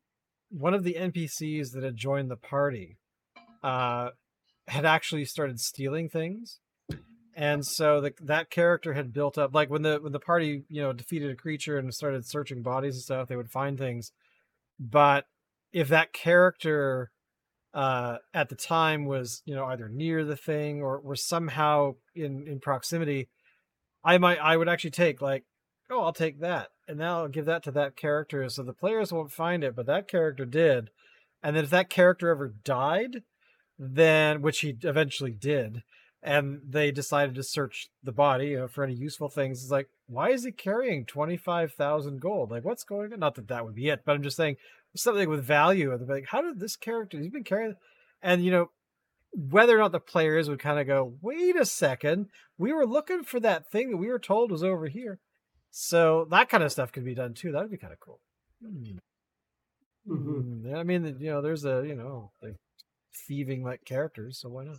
one of the NPCs that had joined the party uh, had actually started stealing things. And so the, that character had built up like when the when the party you know defeated a creature and started searching bodies and stuff they would find things. But if that character uh at the time was you know either near the thing or was somehow in in proximity i might i would actually take like oh i'll take that and now i'll give that to that character so the players won't find it but that character did. And then if that character ever died then which he eventually did and they decided to search the body for any useful things. It's like why is he carrying 25000 gold? Like what's going on? Not that that would be it but i'm just saying something with value and they're like how did this character he's been carrying and you know whether or not the players would kind of go wait a second we were looking for that thing that we were told was over here. So that kind of stuff could be done too that would be kind of cool mm-hmm. Mm, I mean, you know, there's a you know, like thieving like characters, so why not?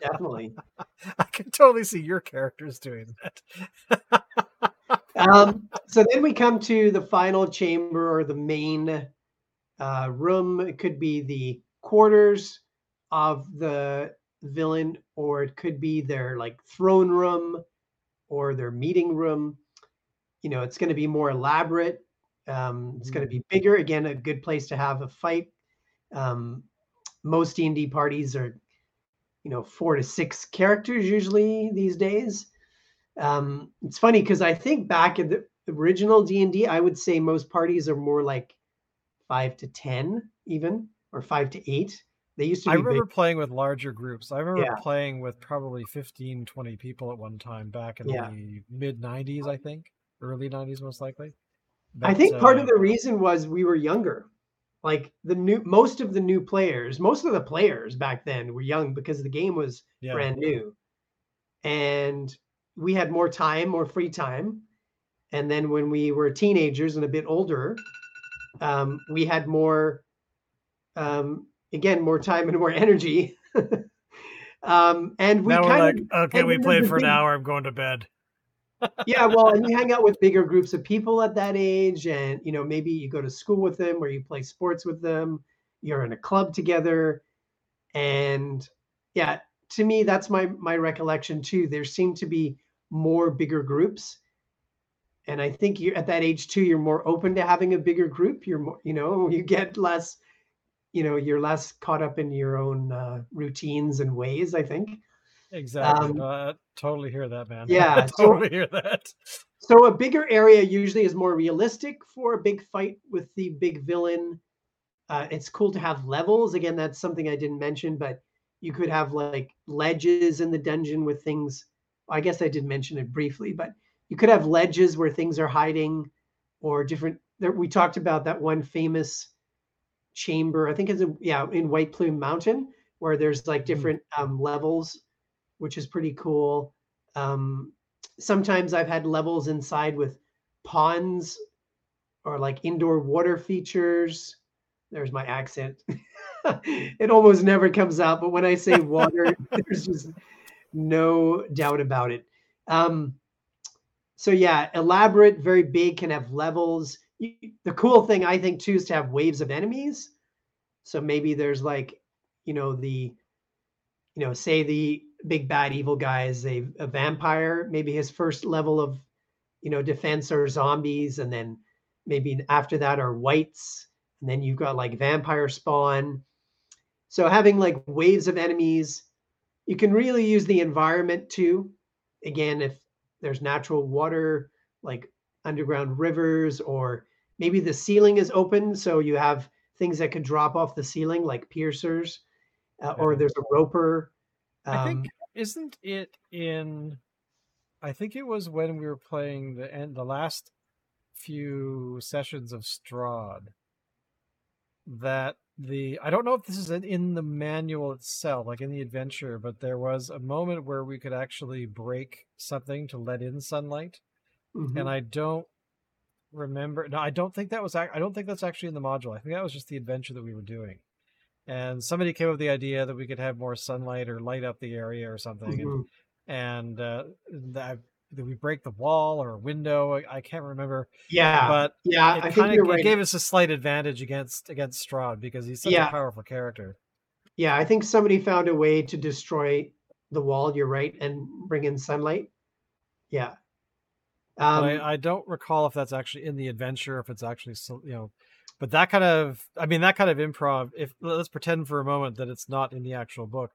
Definitely. I can totally see your characters doing that. um, so then we come to the final chamber or the main uh, room. It could be the quarters of the villain, or it could be their like throne room or their meeting room. You know, it's going to be more elaborate. Um, it's going to be bigger. Again, a good place to have a fight. Um, most D&D parties are you know four to six characters usually these days. Um, it's funny because I think back in the original D&D I would say most parties are more like 5 to 10 even or 5 to 8. They used to be I remember big. playing with larger groups. I remember yeah. playing with probably 15 20 people at one time back in yeah. the mid 90s I think, early 90s most likely. But, I think part uh, of the reason was we were younger like the new most of the new players most of the players back then were young because the game was yeah. brand new. And we had more time more free time. And then when we were teenagers and a bit older um, we had more um, again more time and more energy. Um, and we now kind like, of okay we played for an hour i'm going to bed yeah, well, and you hang out with bigger groups of people at that age, and you know maybe you go to school with them, or you play sports with them. You're in a club together, and yeah, to me that's my my recollection too. There seem to be more bigger groups, and I think you're at that age too. You're more open to having a bigger group. You're more, you know, you get less, you know, you're less caught up in your own uh, routines and ways. I think. Exactly. Um, uh, totally hear that, man. Yeah, totally so, hear that. So a bigger area usually is more realistic for a big fight with the big villain. Uh, it's cool to have levels. Again, that's something I didn't mention, but you could have like ledges in the dungeon with things. I guess I did mention it briefly, but you could have ledges where things are hiding, or different. There, we talked about that one famous chamber. I think it's a, yeah in White Plume Mountain where there's like mm-hmm. different um, levels, which is pretty cool. Um, sometimes I've had levels inside with ponds or like indoor water features. There's my accent. it almost never comes out, but when I say water, there's just no doubt about it. Um, so yeah, elaborate, very big, can have levels. The cool thing I think too is to have waves of enemies. So maybe there's like, you know, the, you know, say the big bad evil guy is a, a vampire. Maybe his first level of, you know, defense are zombies, and then maybe after that are wights, and then you've got like vampire spawn. So having like waves of enemies, you can really use the environment too. Again, if there's natural water like underground rivers, or maybe the ceiling is open, so you have things that could drop off the ceiling like piercers, uh, or there's a roper I think um, isn't it in? I think it was when we were playing the end, the last few sessions of Strahd that the I don't know if this is in the manual itself, like in the adventure, but there was a moment where we could actually break something to let in sunlight, mm-hmm. and I don't remember. No, I don't think that was. I don't think that's actually in the module. I think that was just the adventure that we were doing and somebody came up with the idea that we could have more sunlight or light up the area or something mm-hmm. and, and uh, that, we break the wall or a window I, can't remember yeah but yeah it, kinda, right. it gave us a slight advantage against against Strahd because he's such yeah. a powerful character yeah i think somebody found a way to destroy the wall you're right and bring in sunlight yeah um, I, I, don't recall if that's actually in the adventure if it's actually you know but that kind of i mean that kind of improv if let's pretend for a moment that it's not in the actual book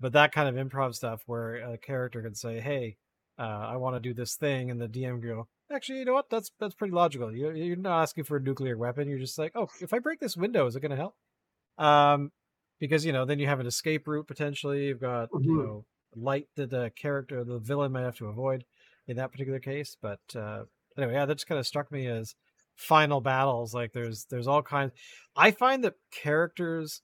but that kind of improv stuff where a character can say hey uh, i want to do this thing and the dm go actually you know what? That's that's pretty logical. You're, you're not asking for a nuclear weapon. You're just like oh if i break this window is it going to help um because you know then you have an escape route potentially. You've got mm-hmm. you know light that the character the villain might have to avoid in that particular case but uh anyway yeah that just kind of struck me as final battles like there's there's all kinds i find that characters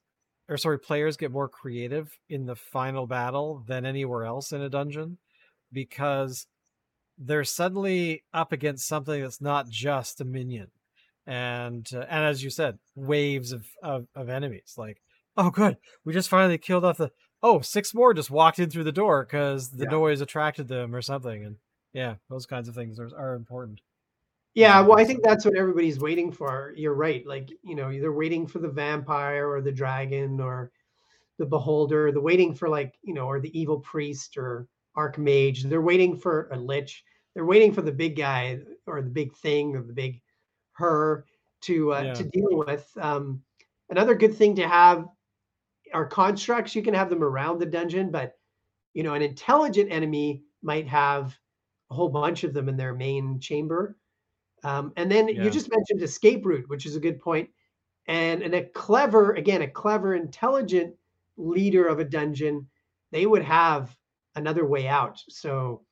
or sorry players get more creative in the final battle than anywhere else in a dungeon because they're suddenly up against something that's not just a minion and uh, and as you said waves of, of of enemies like oh good we just finally killed off the oh six more just walked in through the door because the yeah. noise attracted them or something and yeah those kinds of things are, are important yeah, well, I think that's what everybody's waiting for. You're right. Like, you know, they're waiting for the vampire or the dragon or the beholder. They're waiting for like, you know, or the evil priest or archmage. They're waiting for a lich. They're waiting for the big guy or the big thing or the big her to uh, yeah. to deal with. Um, another good thing to have are constructs. You can have them around the dungeon, but you know, an intelligent enemy might have a whole bunch of them in their main chamber um, and then yeah. you just mentioned escape route, which is a good point. And, and a clever, again, a clever, intelligent leader of a dungeon, they would have another way out. So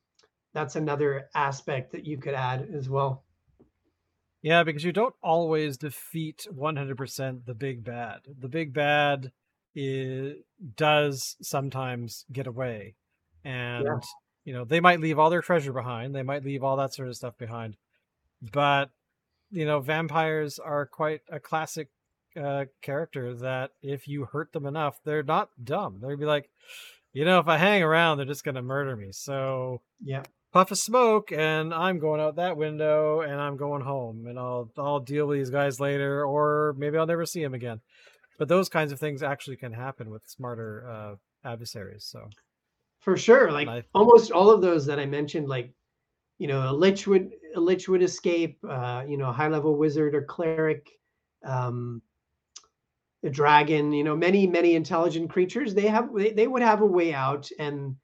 that's another aspect that you could add as well. Yeah, because you don't always defeat 100% the big bad. The big bad is, does sometimes get away. And, yeah. you know, they might leave all their treasure behind, they might leave all that sort of stuff behind but you know vampires are quite a classic uh, character that if you hurt them enough they're not dumb. They'd be like you know if i hang around they're just going to murder me. So yeah. puff of smoke and i'm going out that window and i'm going home and i'll i'll deal with these guys later or maybe i'll never see them again. But those kinds of things actually can happen with smarter uh, adversaries. So. For sure, like I- almost all of those that I mentioned, like you know, a lich would a lich would escape. Uh, you know, high level wizard or cleric, um, a dragon. You know, many many intelligent creatures. They have they, they would have a way out, and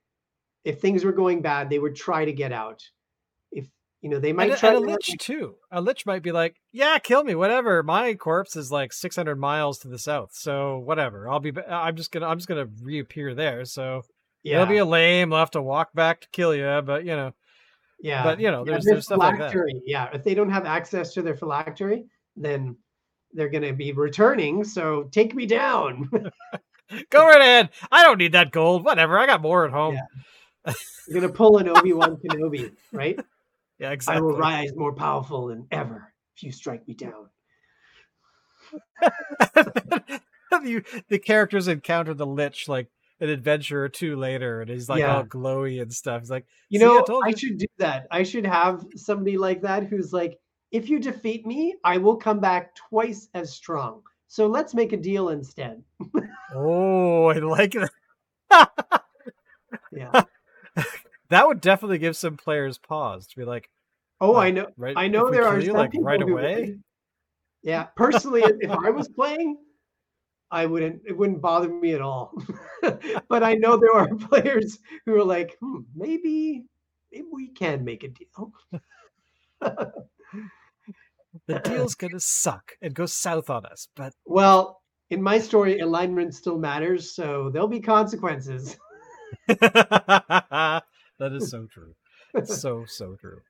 if things were going bad, they would try to get out. If you know, they might and, try and a to lich too. A lich might be like, "Yeah, kill me, whatever. My corpse is like 600 miles to the south, so whatever. I'll be. I'm just gonna. I'm just gonna reappear there. So yeah, it'll be a lame. I'll have to walk back to kill you, but you know. Yeah. But you know, Yeah, there's there's stuff like that. Yeah, if they don't have access to their phylactery, then they're going to be returning. So take me down. Go right ahead. I don't need that gold. Whatever. I got more at home. Yeah. You're going to pull an Obi Wan Kenobi, right? Yeah, I will rise more powerful than ever if you strike me down. you, the characters encounter the lich like an adventure or two later, and he's like Yeah. all glowy and stuff. He's like, You "See, I know, told I should do that. I should have somebody like that who's like, if you defeat me, I will come back twice as strong. So let's make a deal instead. "Oh, I like that." Yeah. That would definitely give some players pause to be like, Oh, Uh, I know. right? I know there are some like people right away. would. Yeah, personally, if I was playing, I wouldn't. It wouldn't bother me at all. but I know there are players who are like, hmm, maybe, maybe we can make a deal. The deal's gonna suck and go south on us, but Well, in my story, alignment still matters, so there'll be consequences. that is so true. It's so so true.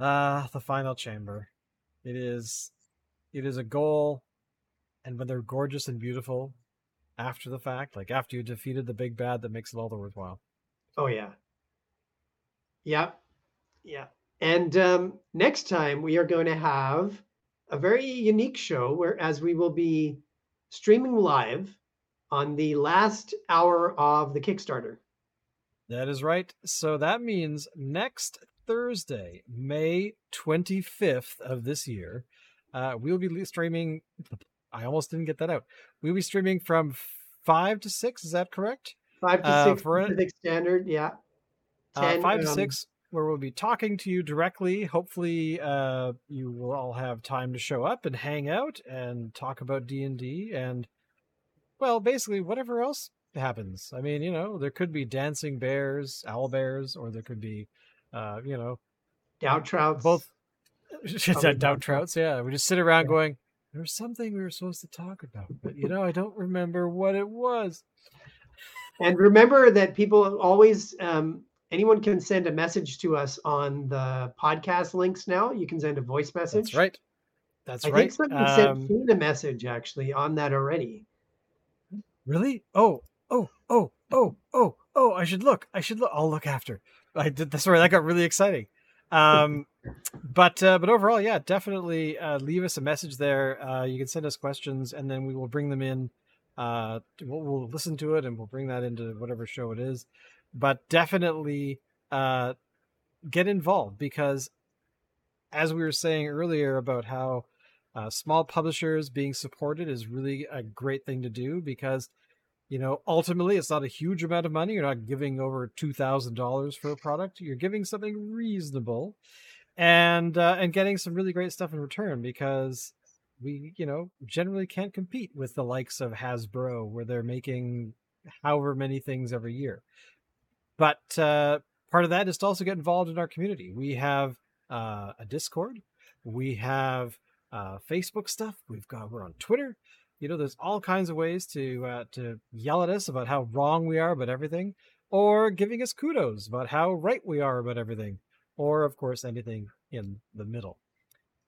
Ah, the final chamber. It is it is a goal and when they're gorgeous and beautiful after the fact, like after you defeated the big bad that makes it all the worthwhile. Oh yeah. Yeah. Yeah. And um, next time we are going to have a very unique show where as we will be streaming live on the last hour of the Kickstarter. That is right. So that means next Thursday, May 25th of this year, uh, we'll be streaming. I almost didn't get that out. We'll be streaming from 5 to 6. Is that correct? Five to Uh, six Pacific Standard, yeah. Uh, 10, 5 to um, 6, where we'll be talking to you directly. Hopefully, uh, you will all have time to show up and hang out and talk about D&D and, well, basically whatever else happens. I mean, you know, there could be dancing bears, owl bears, or there could be, uh, you know, Doubt Trouts. both down trouts yeah we just sit around Yeah. going there's something we were supposed to talk about but you know i don't remember what it was. And remember that people always, um, anyone can send a message to us on the podcast links now. You can send a voice message. that's right. That's I right. think somebody sent um, Finn a message actually on that already. really? Oh oh oh oh oh oh i should look. I should look i'll look after. I did right. That got really exciting. Um but uh, but overall yeah definitely uh, leave us a message there. Uh, you can send us questions and then we will bring them in uh we'll, we'll listen to it and we'll bring that into whatever show it is. But definitely uh get involved because as we were saying earlier about how uh, small publishers being supported is really a great thing to do because you know ultimately it's not a huge amount of money. You're not giving over $2000 for a product. You're giving something reasonable and uh, and getting some really great stuff in return because we you know generally can't compete with the likes of hasbro where they're making however many things every year. But uh, part of that is to also get involved in our community. We have uh, a discord. We have uh, facebook stuff. We've got we're on twitter. You know there's all kinds of ways to uh, to yell at us about how wrong we are about everything or giving us kudos about how right we are about everything or of course anything in the middle.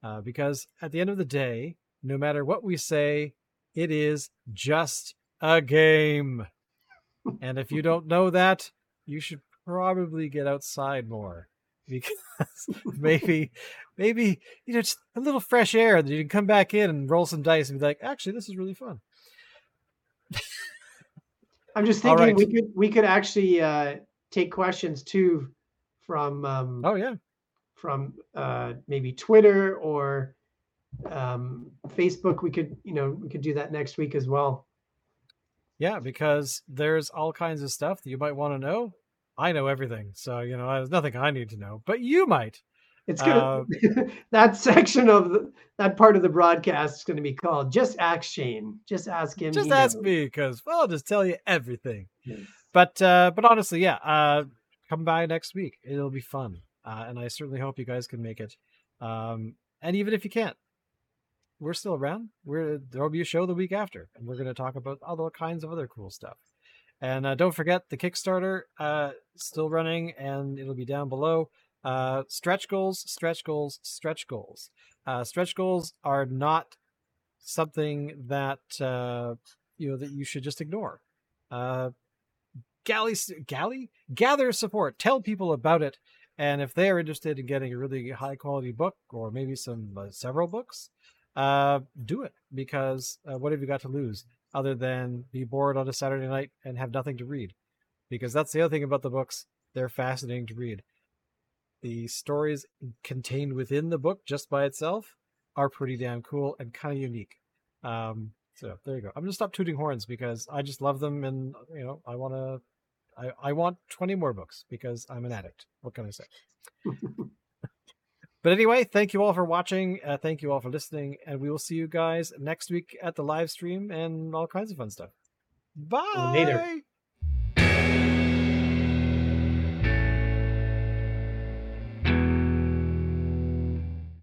Uh, because at the end of the day no matter what we say it is just a game. And if you don't know that you should probably get outside more because maybe maybe you know just a little fresh air that you can come back in and roll some dice and be like actually this is really fun. I'm just thinking we could we could actually uh, take questions too from um, oh yeah from uh, maybe Twitter or um, Facebook, we could, you know, we could do that next week as well. Yeah, because there's all kinds of stuff that you might want to know. I know everything, so you know there's nothing I need to know, but you might. It's gonna uh, that section of the, that part of the broadcast is going to be called "Just Ask Shane." Just ask him. Just ask knows. me, because well, I'll just tell you everything. Yes. But uh, but honestly, yeah, uh, come by next week. It'll be fun, uh, and I certainly hope you guys can make it. Um, and even if you can't, we're still around. We're there'll be a show the week after, and we're going to talk about all kinds of other cool stuff. And uh, don't forget the Kickstarter uh, still running, and it'll be down below. Uh, stretch goals, stretch goals, stretch goals. Uh, stretch goals are not something that uh, you know that you should just ignore. Uh, galley, galley, gather support. Tell people about it, and if they are interested in getting a really high quality book or maybe some uh, several books, uh, do it because uh, what have you got to lose other than be bored on a Saturday night and have nothing to read? Because that's the other thing about the books; they're fascinating to read. The stories contained within the book, just by itself, are pretty damn cool and kind of unique. Um, so there you go. I'm gonna stop tooting horns because I just love them, and you know I want to. I, I want 20 more books because I'm an addict. What can I say? But anyway, thank you all for watching. Uh, thank you all for listening. And we will see you guys next week at the live stream and all kinds of fun stuff. Bye. Later.